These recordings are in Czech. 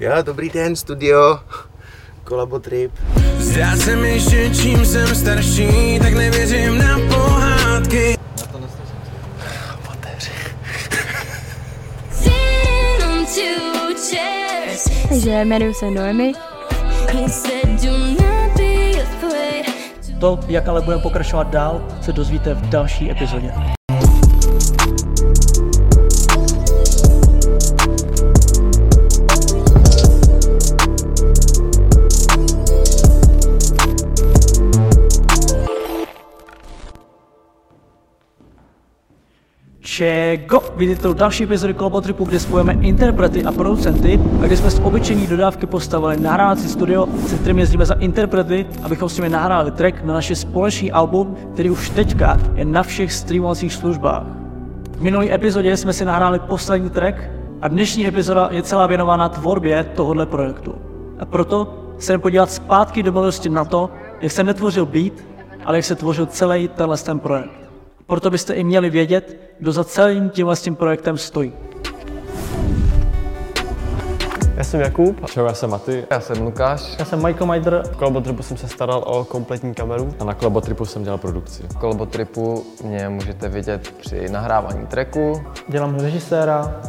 Já, dobrý den, studio. Kolabotrip. Zdá se mi, že čím jsem starší, tak nevěřím na pohádky. Sitting on two chairs. Takže jmenuji se Noemi. To, jak ale budeme pokračovat dál, se dozvíte v další epizodě. Čego? Vidíte další epizody Kolobotripu, kde spojíme interprety a producenty a kde jsme z obyčejní dodávky postavili nahrávací studio, se kterým jezdíme za interprety, abychom s nimi nahráli track na naše společný album, který už teďka je na všech streamovacích službách. V minulé epizodě jsme si nahráli poslední track a dnešní epizoda je celá věnována tvorbě tohohle projektu. A proto se jdeme podívat zpátky do na to, jak se netvořil beat, ale jak se tvořil celý tenhle ten projekt. Proto byste i měli vědět, kdo za celým tímhle s tím projektem stojí. Já jsem Jakub, Čau, já jsem Maty Já jsem Lukáš. Já jsem Michael Majder, v Kolobotripu jsem se staral o kompletní kameru. a na Klobotripu jsem dělal produkci. V Kolobotripu mě můžete vidět při nahrávání tracku. dělám režiséra,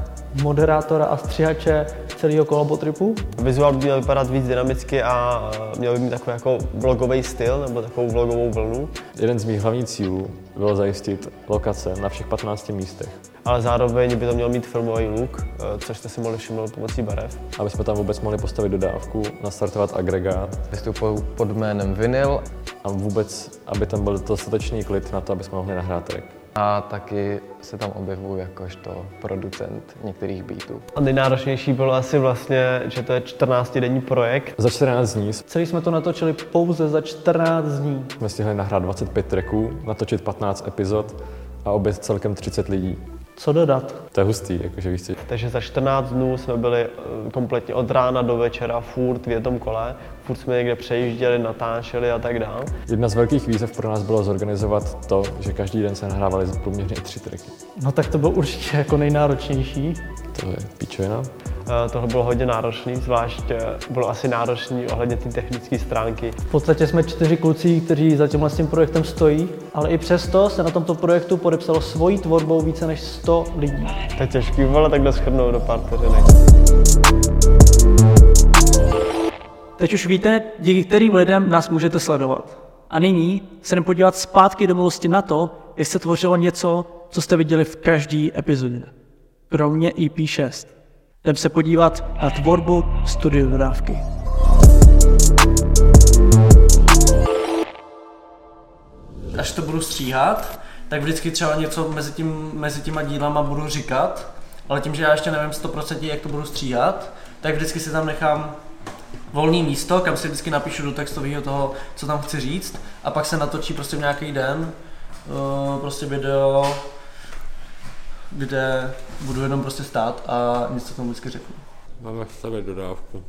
moderátora a střihače celého kolobotripu. Vizuál by měl vypadat víc dynamicky a eh, měl by mít takový jako vlogový styl nebo takovou vlogovou vlnu, Jeden z mých hlavních cílů bylo zajistit lokace na všech 15 místech, ale zároveň by to měl mít filmový look, eh, což jste si mohli všimnout pomocí barev. aby jsme tam vůbec mohli postavit dodávku, nastartovat agregát Vystupuji pod jménem Vinyl a vůbec, aby tam byl dostatečný klid na to, aby jsme mohli nahrát track. A taky se tam objevuji jakožto producent některých beatů. A nejnáročnější bylo asi vlastně, že to je 14-denní projekt. Za 14 dní Celý jsme to natočili pouze za 14 dní. jsme stihli nahrát 25 tracků, natočit 15 epizod a obět celkem 30 lidí. Co dodat? To je hustý, jakože víš. Takže za 14 dnů jsme byli eh, kompletně od rána do večera furt v jednom kole, furt jsme někde přejížděli, natáčeli a tak dále. Jedna z velkých výzev pro nás bylo zorganizovat to, že každý den se nahrávali průměrně tři tracky. No tak to bylo určitě jako nejnáročnější. To je píčovina. Eh, Tohle bylo hodně náročné, zvlášť eh, bylo asi náročné ohledně té technické stránky. V podstatě jsme čtyři kluci, kteří za tímhle s tím projektem stojí, ale i přesto se na tomto projektu podepsalo svojí tvorbou více než 100 lidí. To je těžký, vole, tak schrnout do pár vteřinek. Teď už víte, díky kterým lidem nás můžete sledovat. A nyní se jdeme podívat zpátky do minulosti na to, jak se tvořilo něco, co jste viděli v každé epizodě. Kromě EP6. Jdeme se podívat na tvorbu studio dodávky. Až to budu stříhat, tak vždycky třeba něco mezi, tím, mezi těma dílama budu říkat, ale tím, že já ještě nevím 100% jak to budu stříhat, tak vždycky si tam nechám volný místo, kam si vždycky napíšu do textového toho, co tam chci říct a pak se natočí prostě nějaký den uh, prostě video, kde budu jenom prostě stát a něco tomu vždycky řeknu. Máme stavit dodávku.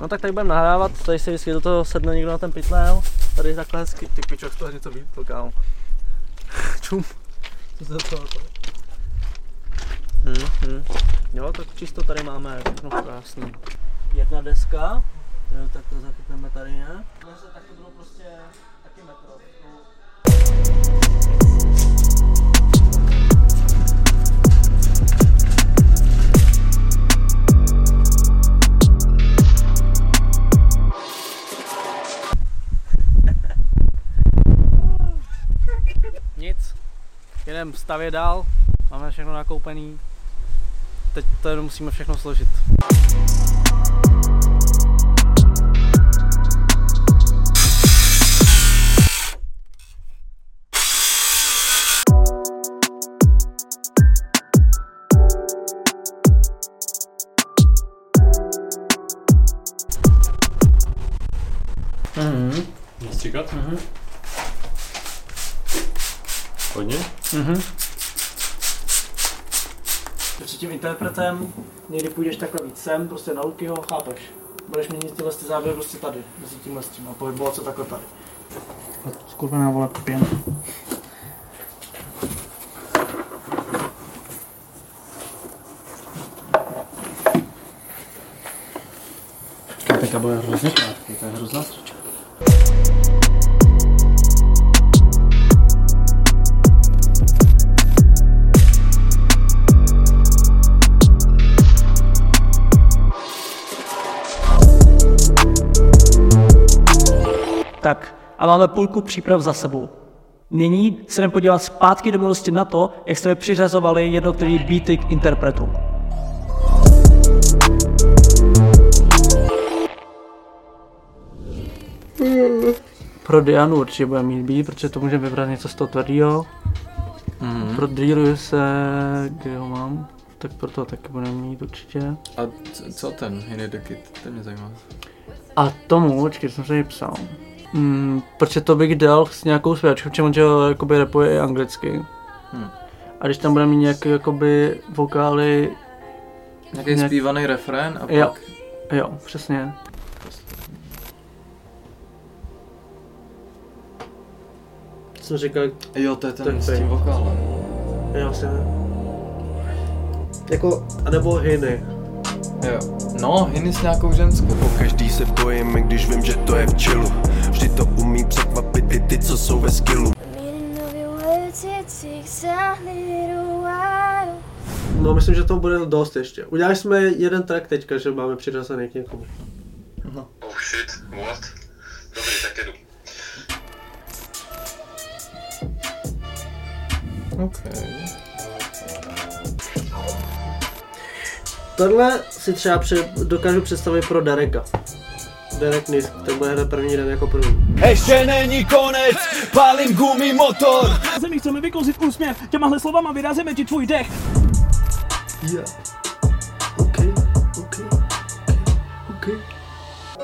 No tak tady budeme nahrávat, tady si vždycky do toho sedne někdo na ten pytlel, tady takhle hezky, ty pičo, toho něco víc, kámo. Čum. Co se to to? Hmm, hmm. Jo, tak čisto tady máme všechno krásný. Jedna deska, jo, tak to zachytneme tady, ne? Tak to bylo prostě jedem stavět dál, máme všechno nakoupený, teď to jenom musíme všechno složit. Mhm. Stříkat? Mhm. Hodně? Mhm. Před tím interpretem někdy půjdeš takhle víc sem, prostě na Lukyho, chápeš? Budeš měnit tyhle ty záběry prostě tady, mezi tímhle s tím a pohybovat se takhle tady. Skurvená vole pěn. Teďka bude hrozně krátký, to je hrozná střička. A máme půlku příprav za sebou. Nyní se jdeme podívat zpátky do minulosti na to, jak jsme přiřazovali jednotlivý beaty k interpretu. Pro Dianu určitě bude mít být, protože to můžeme vybrat něco z toho tvrdého. Mm. Pro Drealu se, kde ho mám, tak pro to taky budeme mít určitě. A co ten the Kid? Ten mě zajímá. A tomu, počkej, jsem se ji psal. Mm, protože to bych dal s nějakou zpěvačkou, protože on že jakoby rapuje i anglicky. Hmm. A když tam bude mít nějaké jakoby vokály, Nějaký Nějak- zpívaný refrén a Jo. pak... jo, přesně. Jsem říkal, Jo, to je ten Tak s tím vokálem. jo, asi ne. Jako, anebo hiny. Jo. No, Henny s nějakou ženskou. Po každý se bojím, když vím, že to je v čilu. Vždy to umí překvapit i ty, co jsou ve skillu. No, myslím, že to bude dost ještě. Udělali jsme jeden track teďka, že máme přiřazený k někomu. Oh shit, what? Dobrý, tak jedu. OK. Tohle si třeba pře- dokážu představit pro Dereka. Derek Nisk, ten bude hrát první den jako první. Ještě není konec, pálím gumy motor. Zemi chceme vykouzit úsměv, těmahle slovama vyrazíme ti tvůj dech. Yeah. OK, OK, OK.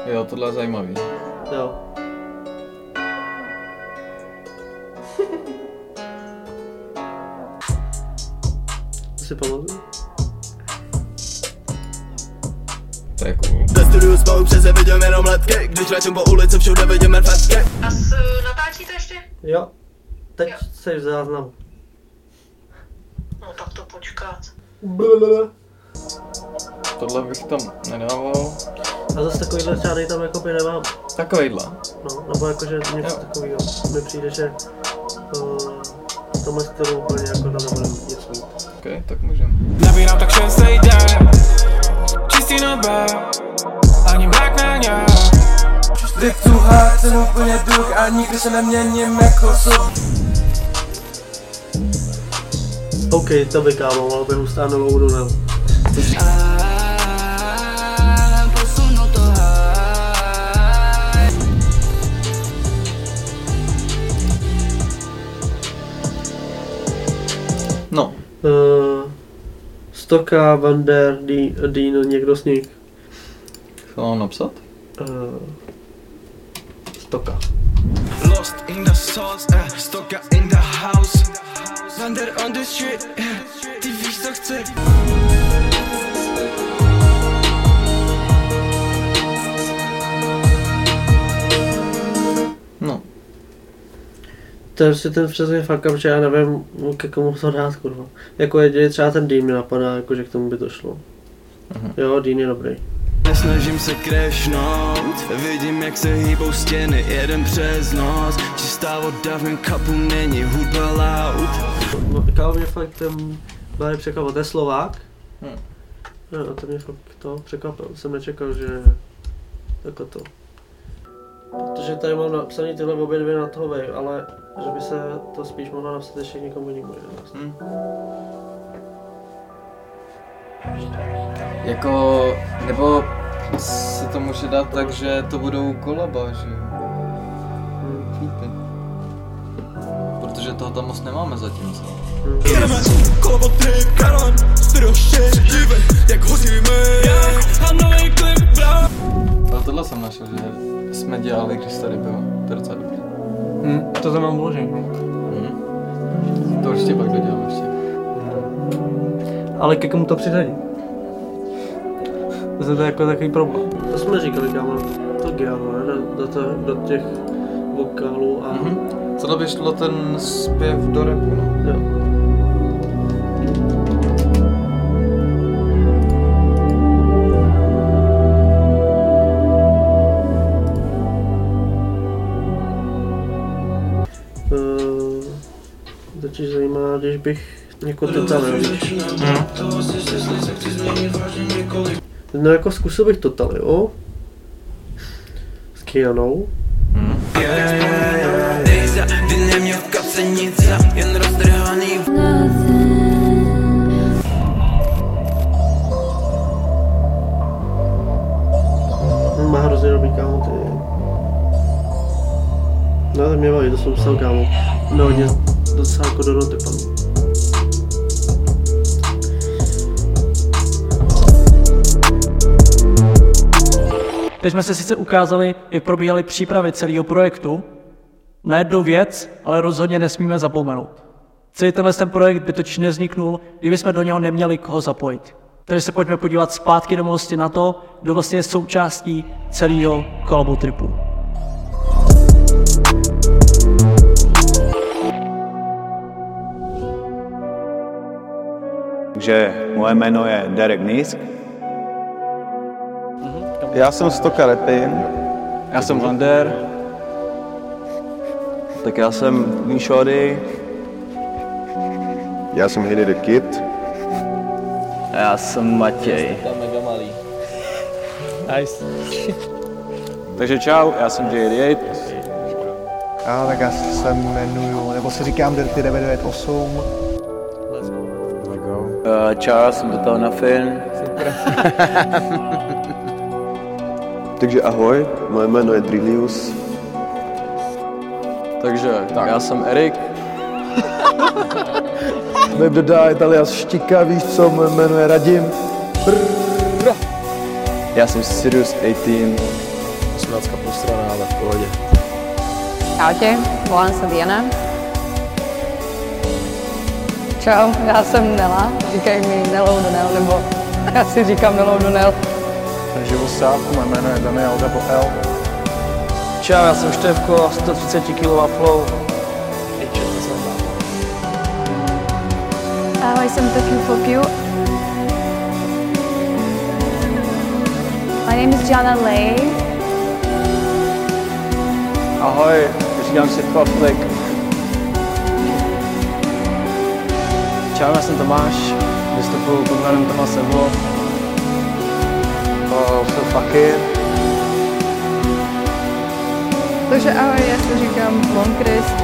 Jo, tohle je zajímavý. Jo. To si pamatuju? To je cool. Ve studiu spolu přeze vidím jenom letky, když račím po ulici všude vidím merfetky. A s, natáčíte ještě? Jo. Teď jsi v záznamu. No tak to počkat. Blablabla. Tohle bych tam nedával. A zase takovýhle žádnej tam jako by nemám. Takovejhle. No, nebo jakože něco Jo. takového. Mi přijde, že uh, v tomhle stylu úplně jako tam nebude nebe, ani mrak není. Vždy tu hát, jsem úplně duch a nikdy se neměním jako sob. OK, to by kámo, ale bych ustál novou to No, Uh, Stoka, Vander, Di- Dino, někdo z nich. Co mám napsat? Uh, Stoka. Lost in the sauce, eh, stocka in the house. Wander on the street, eh, ty víš co chci. No, To je prostě ten přesně fuck up, že já nevím, ke komu to dát, kurva. Jako jedině třeba ten Dean mi napadá, jako že k tomu by to šlo. Mhm. Jo, Dean je dobrý. Nesnažím se crashnout, vidím jak se hýbou stěny jeden přes noc. Čistá voda v mém kapu není hudba loud. No, kámo mě fakt ten Barry překvapil, to je Slovák. Hm. No, a to mě fakt to překvapil, jsem nečekal, že jako to. Protože tady mám napsaný tyhle obě dvě na toho wave, ale že by se to spíš mohlo napsat ještě někomu jinému. že? Hm. Jako, nebo se to může dát tak, že to budou kolaba, že jo? Hm. Protože toho tam moc nemáme zatím, co? Jedeme, kolabo trip, Karlan, stereo shit, dívej, jak hoříme. A nový klip, bra. Ale tohle jsem našel, že jsme dělali, když tady bylo. To je docela dobrý. Hm, to tam mám vložený. no. Mhm. To určitě pak dodělám ještě. Ale ke komu to přiřadit? To je to jako takový problém. To jsme říkali, kámo, to gyano, ne? Do, to, do těch vokálů a... Mm-hmm. Co to by šlo ten zpěv do repu, no. Jo. Eh, což zajímá, když bych jako to tam No jako zkusil bych total, jo? S Kianou. Jen roztrhaný Má hrozně dobrý kámo, ty. No tak mě baví, to jsem psal kámo. No hodně docela jako do noty pan. Teď jsme se sice ukázali, jak probíhaly přípravy celého projektu, na jednu věc, ale rozhodně nesmíme zapomenout. Celý tenhle ten projekt by totiž nevzniknul, kdyby jsme do něho neměli koho zapojit. Takže se pojďme podívat zpátky do minulosti na to, kdo vlastně je součástí celého Kolabo tripu. Takže moje jméno je Derek Nisk. Já jsem Stoka Repin. Já jsem Vander. Tak já jsem Míšody. Já jsem Hedy the Kid. A já jsem Matěj. mega malý. Nice. Takže čau, já jsem J88. Já tak já se jmenuju, nebo se říkám Dirty 998. Uh, čau, já jsem do toho na film. Takže ahoj, moje jméno je Drilius. Takže tak. já jsem Erik. Web dodá Italias štika, víš co, moje jméno je Radim. Brrra. Já jsem Sirius 18. Osmnáctka postraná, ale v pohodě. Čaute, volám se Diana. Čau, já jsem Nela, říkají mi Nelou do Nel, nebo já si říkám Nelou do WhatsApp, moje jméno je Daniel nebo L. Čau, já jsem Števko, 130 kg flow. Ahoj, jsem Tokiu Fokiu. My name is Jana Lay. Ahoj, říkám si Pavlik. Čau, já jsem Tomáš, vystupuju pod jménem Tomáš Sebo. Jsem Fakir. Takže ahoj, já se říkám Von Christ.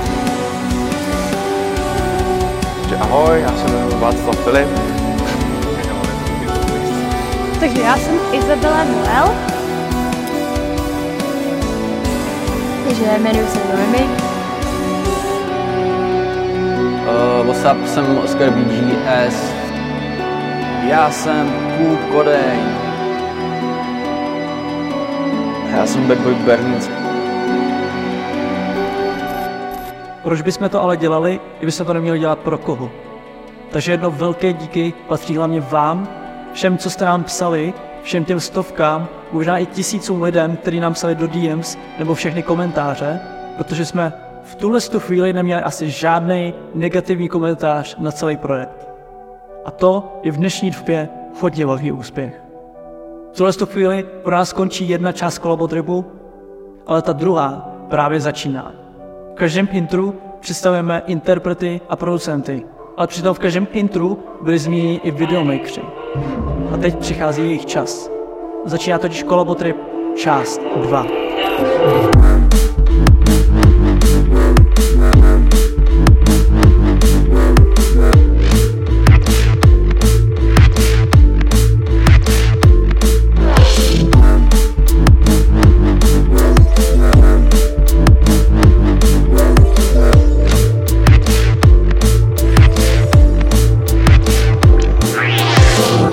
Takže ahoj, já se jmenuji Václav Filip. Takže já jsem Izabela Noel. Takže jmenuji se Noemi. Uh, what's up, jsem Oscar BGS. Já jsem Coop Kodeň. Já jsem Bad Boy Bernic. Proč bychom to ale dělali, kdybychom to neměli dělat pro koho? Takže jedno velké díky patří hlavně vám, všem, co jste nám psali, všem těm stovkám, možná i tisícům lidem, kteří nám psali do DMs nebo všechny komentáře, protože jsme v tuhle tu chvíli neměli asi žádný negativní komentář na celý projekt. A to je v dnešní době hodně velký úspěch. V tuhle tu chvíli pro nás končí jedna část kolabotribu, ale ta druhá právě začíná. V každém intru představujeme interprety a producenty, ale přitom v každém intru byli zmíněni i videomakři. A teď přichází jejich čas. Začíná totiž Kolabotrip část 2.